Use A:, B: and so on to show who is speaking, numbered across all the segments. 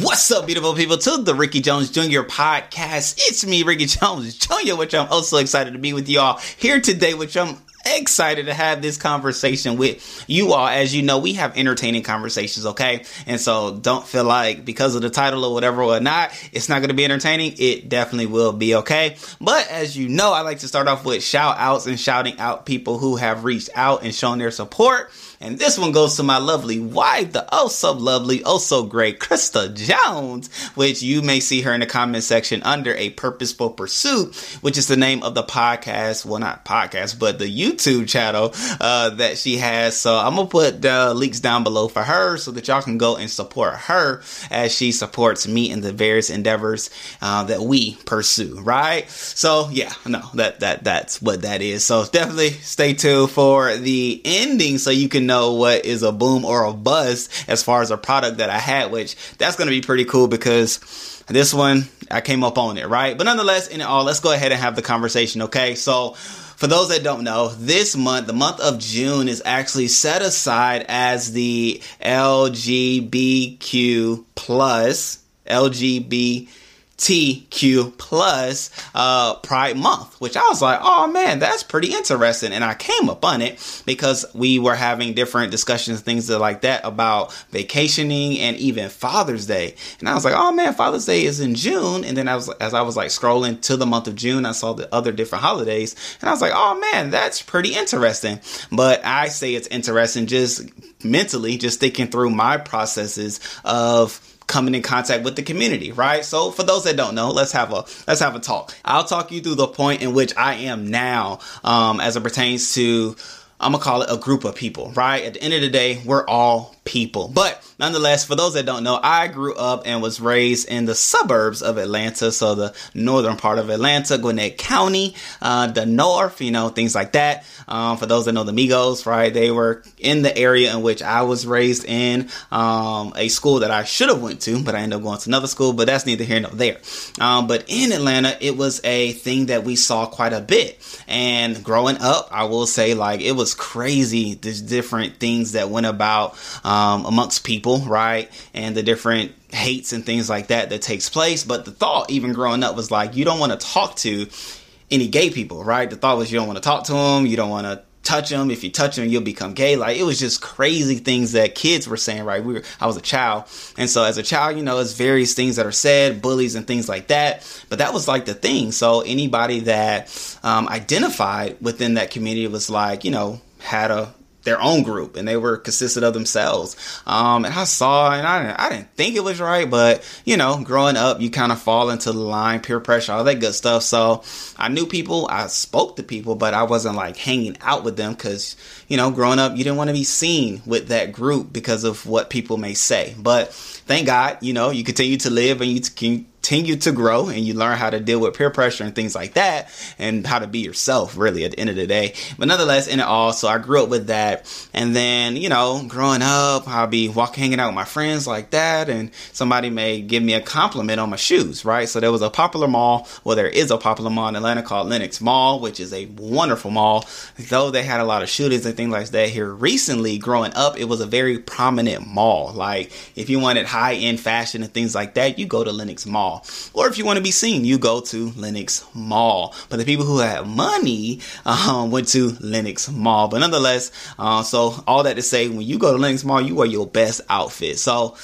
A: What's up, beautiful people, to the Ricky Jones Jr. podcast. It's me, Ricky Jones Jr., which I'm also excited to be with y'all here today, which I'm excited to have this conversation with you all. As you know, we have entertaining conversations, okay? And so don't feel like because of the title or whatever or not, it's not going to be entertaining. It definitely will be, okay? But as you know, I like to start off with shout outs and shouting out people who have reached out and shown their support. And this one goes to my lovely wife, the oh so lovely, oh so great Krista Jones, which you may see her in the comment section under a purposeful pursuit, which is the name of the podcast. Well, not podcast, but the YouTube channel uh, that she has. So I'm gonna put the links down below for her so that y'all can go and support her as she supports me in the various endeavors uh, that we pursue. Right. So yeah, no, that that that's what that is. So definitely stay tuned for the ending so you can know what is a boom or a buzz as far as a product that I had, which that's going to be pretty cool because this one I came up on it, right? But nonetheless, in all, let's go ahead and have the conversation, okay? So, for those that don't know, this month, the month of June, is actually set aside as the LGBTQ plus LGBT TQ plus uh, Pride Month, which I was like, oh man, that's pretty interesting. And I came upon it because we were having different discussions, things like that about vacationing and even Father's Day. And I was like, oh man, Father's Day is in June. And then I was, as I was like scrolling to the month of June, I saw the other different holidays and I was like, oh man, that's pretty interesting. But I say it's interesting just mentally, just thinking through my processes of coming in contact with the community, right? So for those that don't know, let's have a let's have a talk. I'll talk you through the point in which I am now um, as it pertains to I'm gonna call it a group of people, right? At the end of the day, we're all people. But nonetheless, for those that don't know, I grew up and was raised in the suburbs of Atlanta, so the northern part of Atlanta, Gwinnett County, uh, the north, you know, things like that. Um, for those that know the Migos, right? They were in the area in which I was raised in, um, a school that I should have went to, but I ended up going to another school. But that's neither here nor there. Um, but in Atlanta, it was a thing that we saw quite a bit. And growing up, I will say, like, it was crazy. There's different things that went about. Um, um, amongst people, right? And the different hates and things like that that takes place. But the thought, even growing up, was like, you don't want to talk to any gay people, right? The thought was you don't want to talk to them, you don't want to touch them. If you touch them, you'll become gay. Like it was just crazy things that kids were saying. Right? We were. I was a child, and so as a child, you know, it's various things that are said, bullies and things like that. But that was like the thing. So anybody that um, identified within that community was like, you know, had a their own group and they were consisted of themselves. Um, and I saw, and I, I didn't think it was right, but you know, growing up, you kind of fall into the line, peer pressure, all that good stuff. So I knew people, I spoke to people, but I wasn't like hanging out with them because, you know, growing up, you didn't want to be seen with that group because of what people may say. But thank God, you know, you continue to live and you can continue to grow and you learn how to deal with peer pressure and things like that and how to be yourself really at the end of the day. But nonetheless, in it all, so I grew up with that. And then, you know, growing up, I'll be walking, hanging out with my friends like that. And somebody may give me a compliment on my shoes, right? So there was a popular mall. Well, there is a popular mall in Atlanta called Lenox Mall, which is a wonderful mall. Though they had a lot of shootings and things like that here recently, growing up, it was a very prominent mall. Like if you wanted high end fashion and things like that, you go to Lenox Mall. Or if you want to be seen, you go to Lenox Mall. But the people who have money um, went to Lenox Mall. But nonetheless, uh, so all that to say, when you go to Lenox Mall, you wear your best outfit. So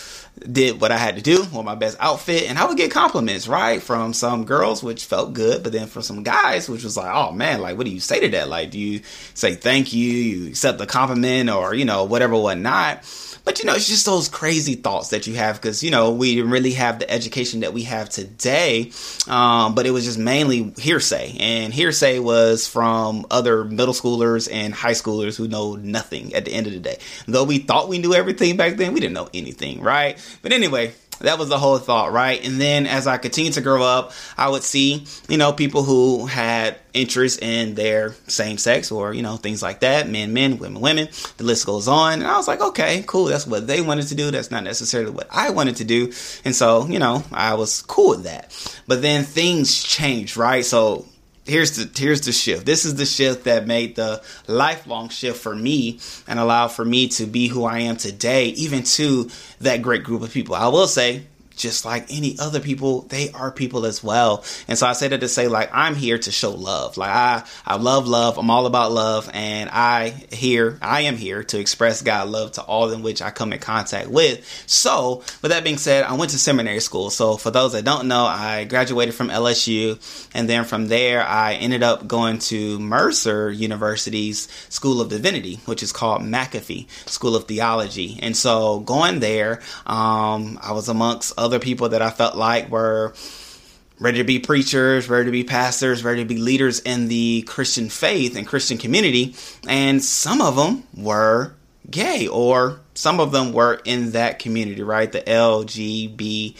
A: did what I had to do, wore my best outfit, and I would get compliments, right? From some girls, which felt good, but then from some guys, which was like, oh man, like, what do you say to that? Like, do you say thank you, you accept the compliment, or, you know, whatever, whatnot? But you know, it's just those crazy thoughts that you have because you know we really have the education that we have today, um, but it was just mainly hearsay, and hearsay was from other middle schoolers and high schoolers who know nothing at the end of the day. Though we thought we knew everything back then, we didn't know anything, right? But anyway, that was the whole thought, right? And then as I continued to grow up, I would see, you know, people who had interest in their same sex or, you know, things like that men, men, women, women. The list goes on. And I was like, okay, cool. That's what they wanted to do. That's not necessarily what I wanted to do. And so, you know, I was cool with that. But then things changed, right? So here's the here's the shift. This is the shift that made the lifelong shift for me and allowed for me to be who I am today, even to that great group of people. I will say just like any other people, they are people as well. And so I say that to say, like, I'm here to show love. Like, I, I love love. I'm all about love. And I here, I am here to express God love to all in which I come in contact with. So, with that being said, I went to seminary school. So, for those that don't know, I graduated from LSU. And then from there, I ended up going to Mercer University's School of Divinity, which is called McAfee School of Theology. And so, going there, um, I was amongst other people that I felt like were ready to be preachers, ready to be pastors, ready to be leaders in the Christian faith and Christian community. And some of them were gay, or some of them were in that community, right? The LGBTQ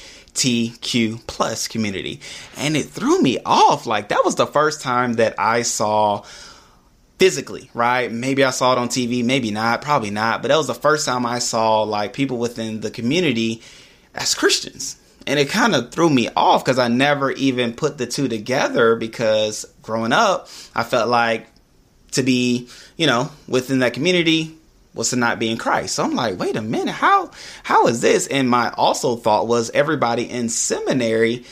A: plus community. And it threw me off. Like, that was the first time that I saw physically, right? Maybe I saw it on TV, maybe not, probably not. But that was the first time I saw like people within the community as Christians. And it kind of threw me off because I never even put the two together because growing up, I felt like to be, you know, within that community was to not be in Christ. So I'm like, wait a minute, how how is this? And my also thought was everybody in seminary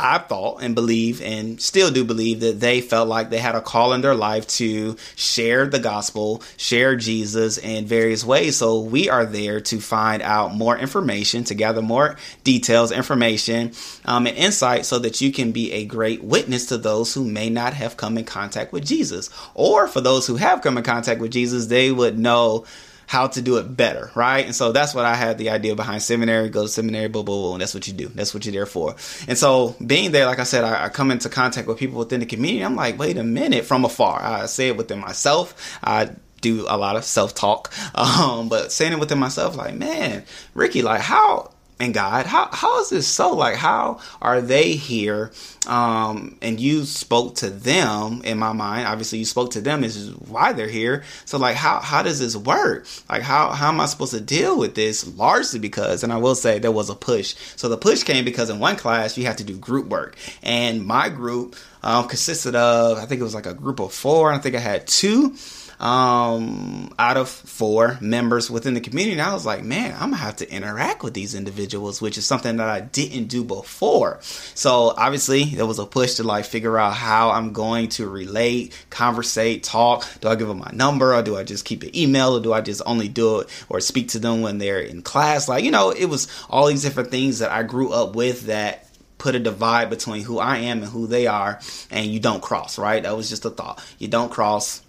A: I thought and believe and still do believe that they felt like they had a call in their life to share the gospel, share Jesus in various ways. So we are there to find out more information, to gather more details, information, um, and insight so that you can be a great witness to those who may not have come in contact with Jesus. Or for those who have come in contact with Jesus, they would know how to do it better, right? And so that's what I had the idea behind seminary. Go to seminary, blah, blah, blah, and that's what you do. That's what you're there for. And so being there, like I said, I, I come into contact with people within the community. I'm like, wait a minute, from afar. I say it within myself. I do a lot of self talk, um, but saying it within myself, like, man, Ricky, like, how and God, how how is this so? Like, how are they here? Um, and you spoke to them in my mind. Obviously, you spoke to them is why they're here. So, like, how how does this work? Like, how how am I supposed to deal with this? Largely because, and I will say there was a push. So the push came because in one class you have to do group work, and my group um, consisted of I think it was like a group of four. I think I had two um, out of four members within the community. And I was like, man, I'm gonna have to interact with these individuals, which is something that I didn't do before. So obviously, there was a push to like figure out how I'm going to relate, conversate, talk. Do I give them my number, or do I just keep an email, or do I just only do it or speak to them when they're in class? Like, you know, it was all these different things that I grew up with that put a divide between who I am and who they are, and you don't cross, right? That was just a thought. You don't cross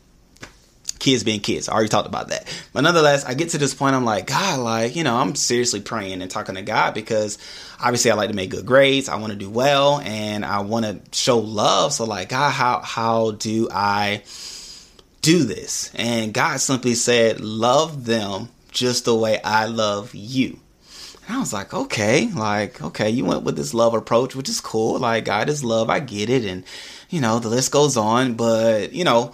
A: kids being kids. I already talked about that. But nonetheless, I get to this point, I'm like, God, like, you know, I'm seriously praying and talking to God because obviously I like to make good grades. I want to do well and I want to show love. So like, God, how, how do I do this? And God simply said, love them just the way I love you. And I was like, okay, like, okay, you went with this love approach, which is cool. Like, God is love. I get it. And, you know, the list goes on. But, you know,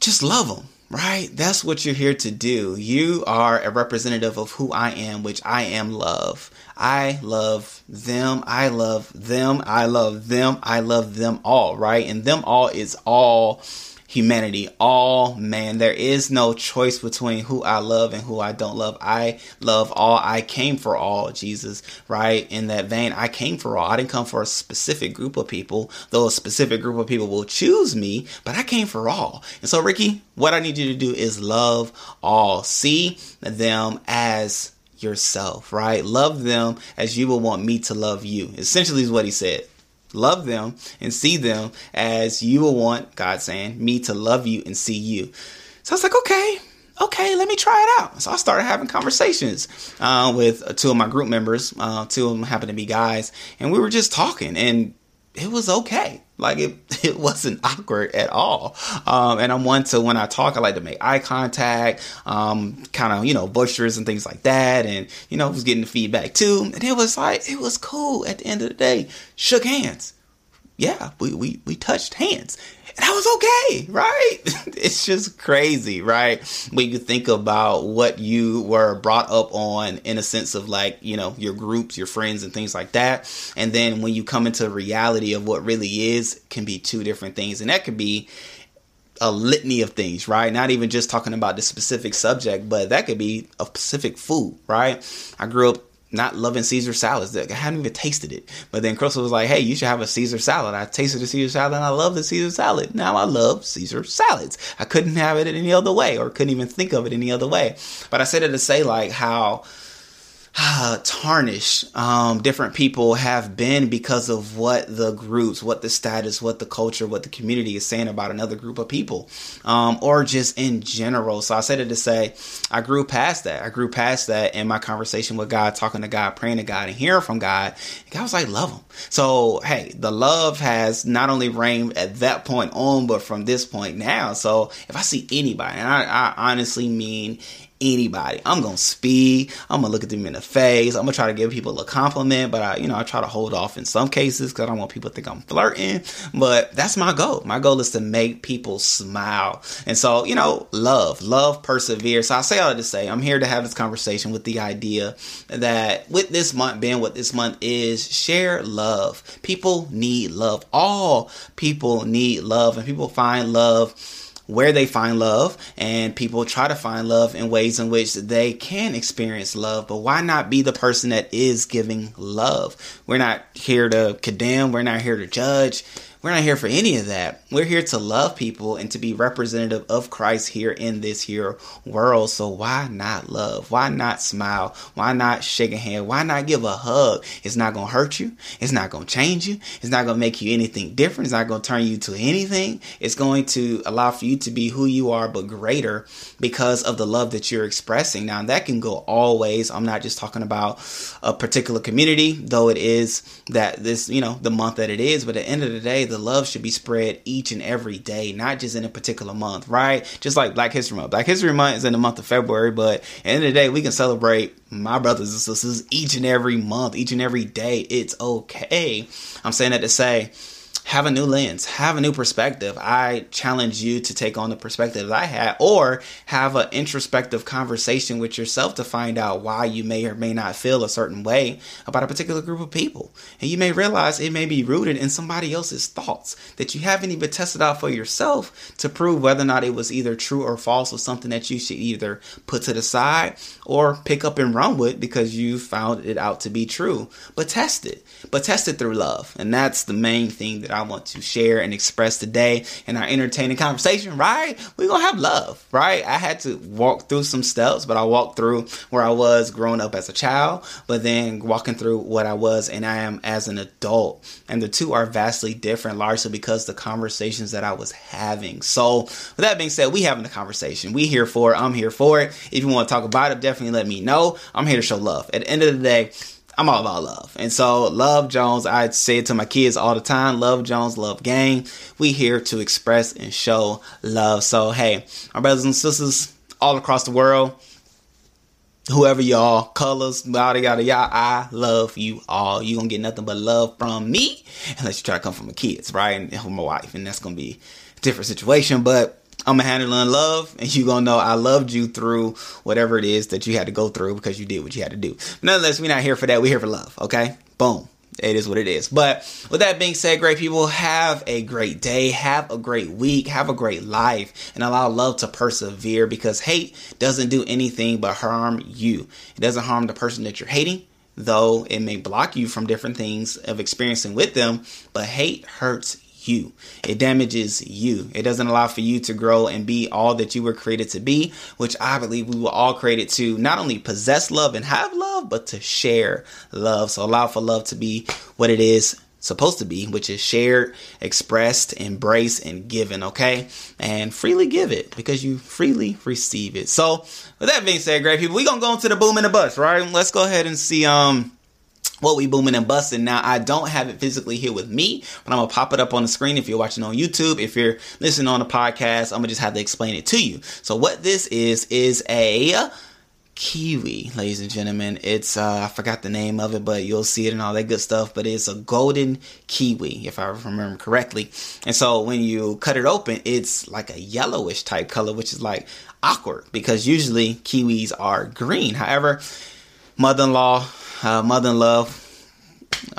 A: just love them, right? That's what you're here to do. You are a representative of who I am, which I am love. I love them. I love them. I love them. I love them all, right? And them all is all humanity, all man. There is no choice between who I love and who I don't love. I love all. I came for all, Jesus, right? In that vein, I came for all. I didn't come for a specific group of people, though a specific group of people will choose me, but I came for all. And so, Ricky, what I need you to do is love all. See them as yourself, right? Love them as you will want me to love you. Essentially, is what he said love them and see them as you will want, God saying, me to love you and see you. So I was like, okay, okay, let me try it out. So I started having conversations uh, with two of my group members. Uh, two of them happened to be guys, and we were just talking, and it was okay. Like it, it wasn't awkward at all. Um, and I'm one to when I talk, I like to make eye contact, um, kind of you know boisterous and things like that. And you know, was getting the feedback too. And it was like it was cool. At the end of the day, shook hands. Yeah, we we we touched hands, and I was okay, right? it's just crazy, right? When you think about what you were brought up on in a sense of like, you know, your groups, your friends, and things like that. And then when you come into reality of what really is, can be two different things. And that could be a litany of things, right? Not even just talking about the specific subject, but that could be a specific food, right? I grew up not loving Caesar salads. I hadn't even tasted it. But then Crystal was like, hey, you should have a Caesar salad. I tasted the Caesar salad and I love the Caesar salad. Now I love Caesar salads. I couldn't have it any other way or couldn't even think of it any other way. But I said it to say like how uh, tarnish um, different people have been because of what the groups, what the status, what the culture, what the community is saying about another group of people, um, or just in general. So I said it to say, I grew past that. I grew past that in my conversation with God, talking to God, praying to God, and hearing from God. God was like, love them. So hey, the love has not only reigned at that point on, but from this point now. So if I see anybody, and I, I honestly mean anybody. I'm gonna speed. I'm gonna look at them in the face. I'm gonna try to give people a compliment, but I, you know, I try to hold off in some cases because I don't want people to think I'm flirting. But that's my goal. My goal is to make people smile, and so you know, love, love, persevere. So I say all to say, I'm here to have this conversation with the idea that with this month being what this month is, share love. People need love. All people need love, and people find love where they find love and people try to find love in ways in which they can experience love but why not be the person that is giving love? We're not here to condemn we're not here to judge we're not here for any of that. We're here to love people and to be representative of Christ here in this here world. So why not love? Why not smile? Why not shake a hand? Why not give a hug? It's not going to hurt you. It's not going to change you. It's not going to make you anything different. It's not going to turn you to anything. It's going to allow for you to be who you are, but greater because of the love that you're expressing. Now that can go always. I'm not just talking about a particular community, though it is that this, you know, the month that it is. But at the end of the day, the love should be spread each and every day, not just in a particular month, right? Just like Black History Month. Black History Month is in the month of February, but at the end of the day, we can celebrate my brothers and sisters each and every month, each and every day. It's okay. I'm saying that to say, have a new lens, have a new perspective. I challenge you to take on the perspective that I had or have an introspective conversation with yourself to find out why you may or may not feel a certain way about a particular group of people. And you may realize it may be rooted in somebody else's thoughts that you haven't even tested out for yourself to prove whether or not it was either true or false or something that you should either put to the side or pick up and run with because you found it out to be true. But test it. But test it through love. And that's the main thing that I want to share and express today in our entertaining conversation, right? We're going to have love, right? I had to walk through some steps, but I walked through where I was growing up as a child, but then walking through what I was and I am as an adult. And the two are vastly different, largely because the conversations that I was having. So, with that being said, we having a conversation. We here for it. I'm here for it. If you want to talk about it, definitely let me know. I'm here to show love. At the end of the day, I'm all about love. And so, Love Jones, I say it to my kids all the time Love Jones, love gang. We here to express and show love. So, hey, my brothers and sisters all across the world, whoever y'all, colors, yada yada yada, I love you all. You gonna get nothing but love from me unless you try to come from my kids, right? And from my wife. And that's gonna be a different situation. But I'm gonna handle in love, and you gonna know I loved you through whatever it is that you had to go through because you did what you had to do. Nonetheless, we're not here for that. We're here for love. Okay, boom. It is what it is. But with that being said, great people, have a great day, have a great week, have a great life, and allow love to persevere because hate doesn't do anything but harm you. It doesn't harm the person that you're hating, though it may block you from different things of experiencing with them, but hate hurts you. It damages you. It doesn't allow for you to grow and be all that you were created to be, which I believe we were all created to not only possess love and have love, but to share love. So allow for love to be what it is supposed to be, which is shared, expressed, embraced, and given, okay? And freely give it because you freely receive it. So with that being said, great people, we're gonna go into the boom and the bust, right? Let's go ahead and see um what we booming and busting. Now, I don't have it physically here with me, but I'm gonna pop it up on the screen if you're watching on YouTube. If you're listening on the podcast, I'm gonna just have to explain it to you. So, what this is is a kiwi, ladies and gentlemen. It's uh, I forgot the name of it, but you'll see it and all that good stuff. But it's a golden kiwi, if I remember correctly. And so when you cut it open, it's like a yellowish type color, which is like awkward because usually kiwis are green. However, mother-in-law uh, Mother in Love,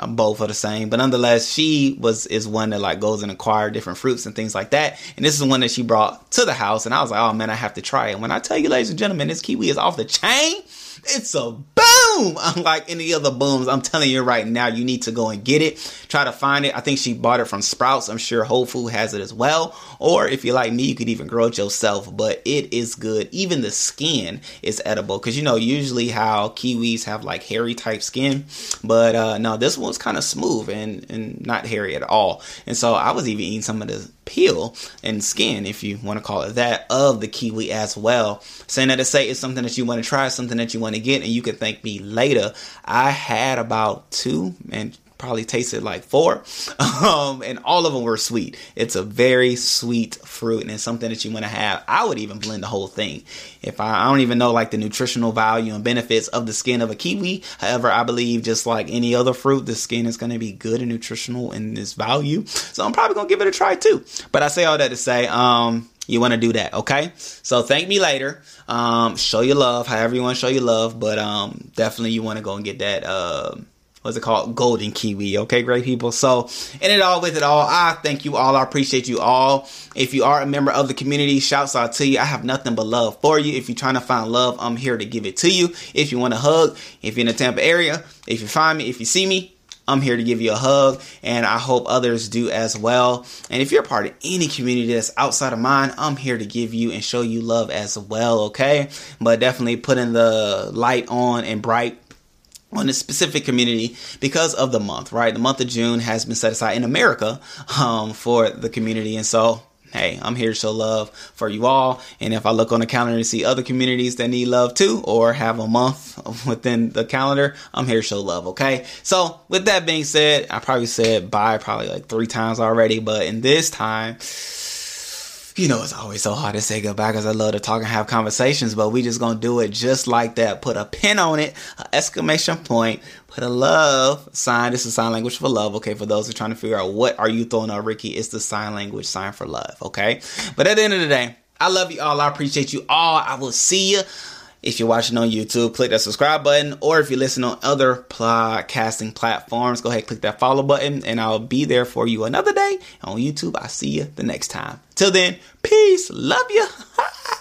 A: both are the same, but nonetheless, she was is one that like goes and acquire different fruits and things like that. And this is one that she brought to the house, and I was like, oh man, I have to try it. When I tell you, ladies and gentlemen, this kiwi is off the chain. It's a boom boom! Unlike any other booms, I'm telling you right now, you need to go and get it. Try to find it. I think she bought it from Sprouts. I'm sure Whole Food has it as well. Or if you're like me, you could even grow it yourself. But it is good. Even the skin is edible because you know usually how kiwis have like hairy type skin, but uh, no, this one's kind of smooth and and not hairy at all. And so I was even eating some of the peel and skin, if you want to call it that, of the kiwi as well. Saying that to say it's something that you want to try, something that you want to get, and you can thank me later. I had about two and probably tasted like four, um, and all of them were sweet. It's a very sweet fruit, and it's something that you want to have. I would even blend the whole thing. If I, I don't even know like the nutritional value and benefits of the skin of a kiwi, however, I believe just like any other fruit, the skin is going to be good and nutritional in its value. So I'm probably gonna give it a try too. But I say all that to say, um, you want to do that, okay? So thank me later. Um, show your love, however you want to show your love, but um, definitely you want to go and get that. Uh, what's it called? Golden Kiwi. Okay, great people. So, in it all, with it all, I thank you all. I appreciate you all. If you are a member of the community, shouts out to you. I have nothing but love for you. If you're trying to find love, I'm here to give it to you. If you want a hug, if you're in the Tampa area, if you find me, if you see me, I'm here to give you a hug, and I hope others do as well. And if you're part of any community that's outside of mine, I'm here to give you and show you love as well, okay? But definitely putting the light on and bright on a specific community because of the month, right? The month of June has been set aside in America um, for the community. And so hey, I'm here to show love for you all. And if I look on the calendar and see other communities that need love too, or have a month within the calendar, I'm here to show love. Okay. So with that being said, I probably said bye probably like three times already, but in this time, you know, it's always so hard to say goodbye because I love to talk and have conversations, but we just gonna do it just like that. Put a pin on it, exclamation point, put a love sign. This is sign language for love. Okay, for those who are trying to figure out what are you throwing out, Ricky, it's the sign language sign for love. Okay, but at the end of the day, I love you all. I appreciate you all. I will see you. If you're watching on YouTube, click that subscribe button. Or if you listen on other podcasting platforms, go ahead, click that follow button, and I'll be there for you another day on YouTube. I'll see you the next time. Till then, peace. Love you.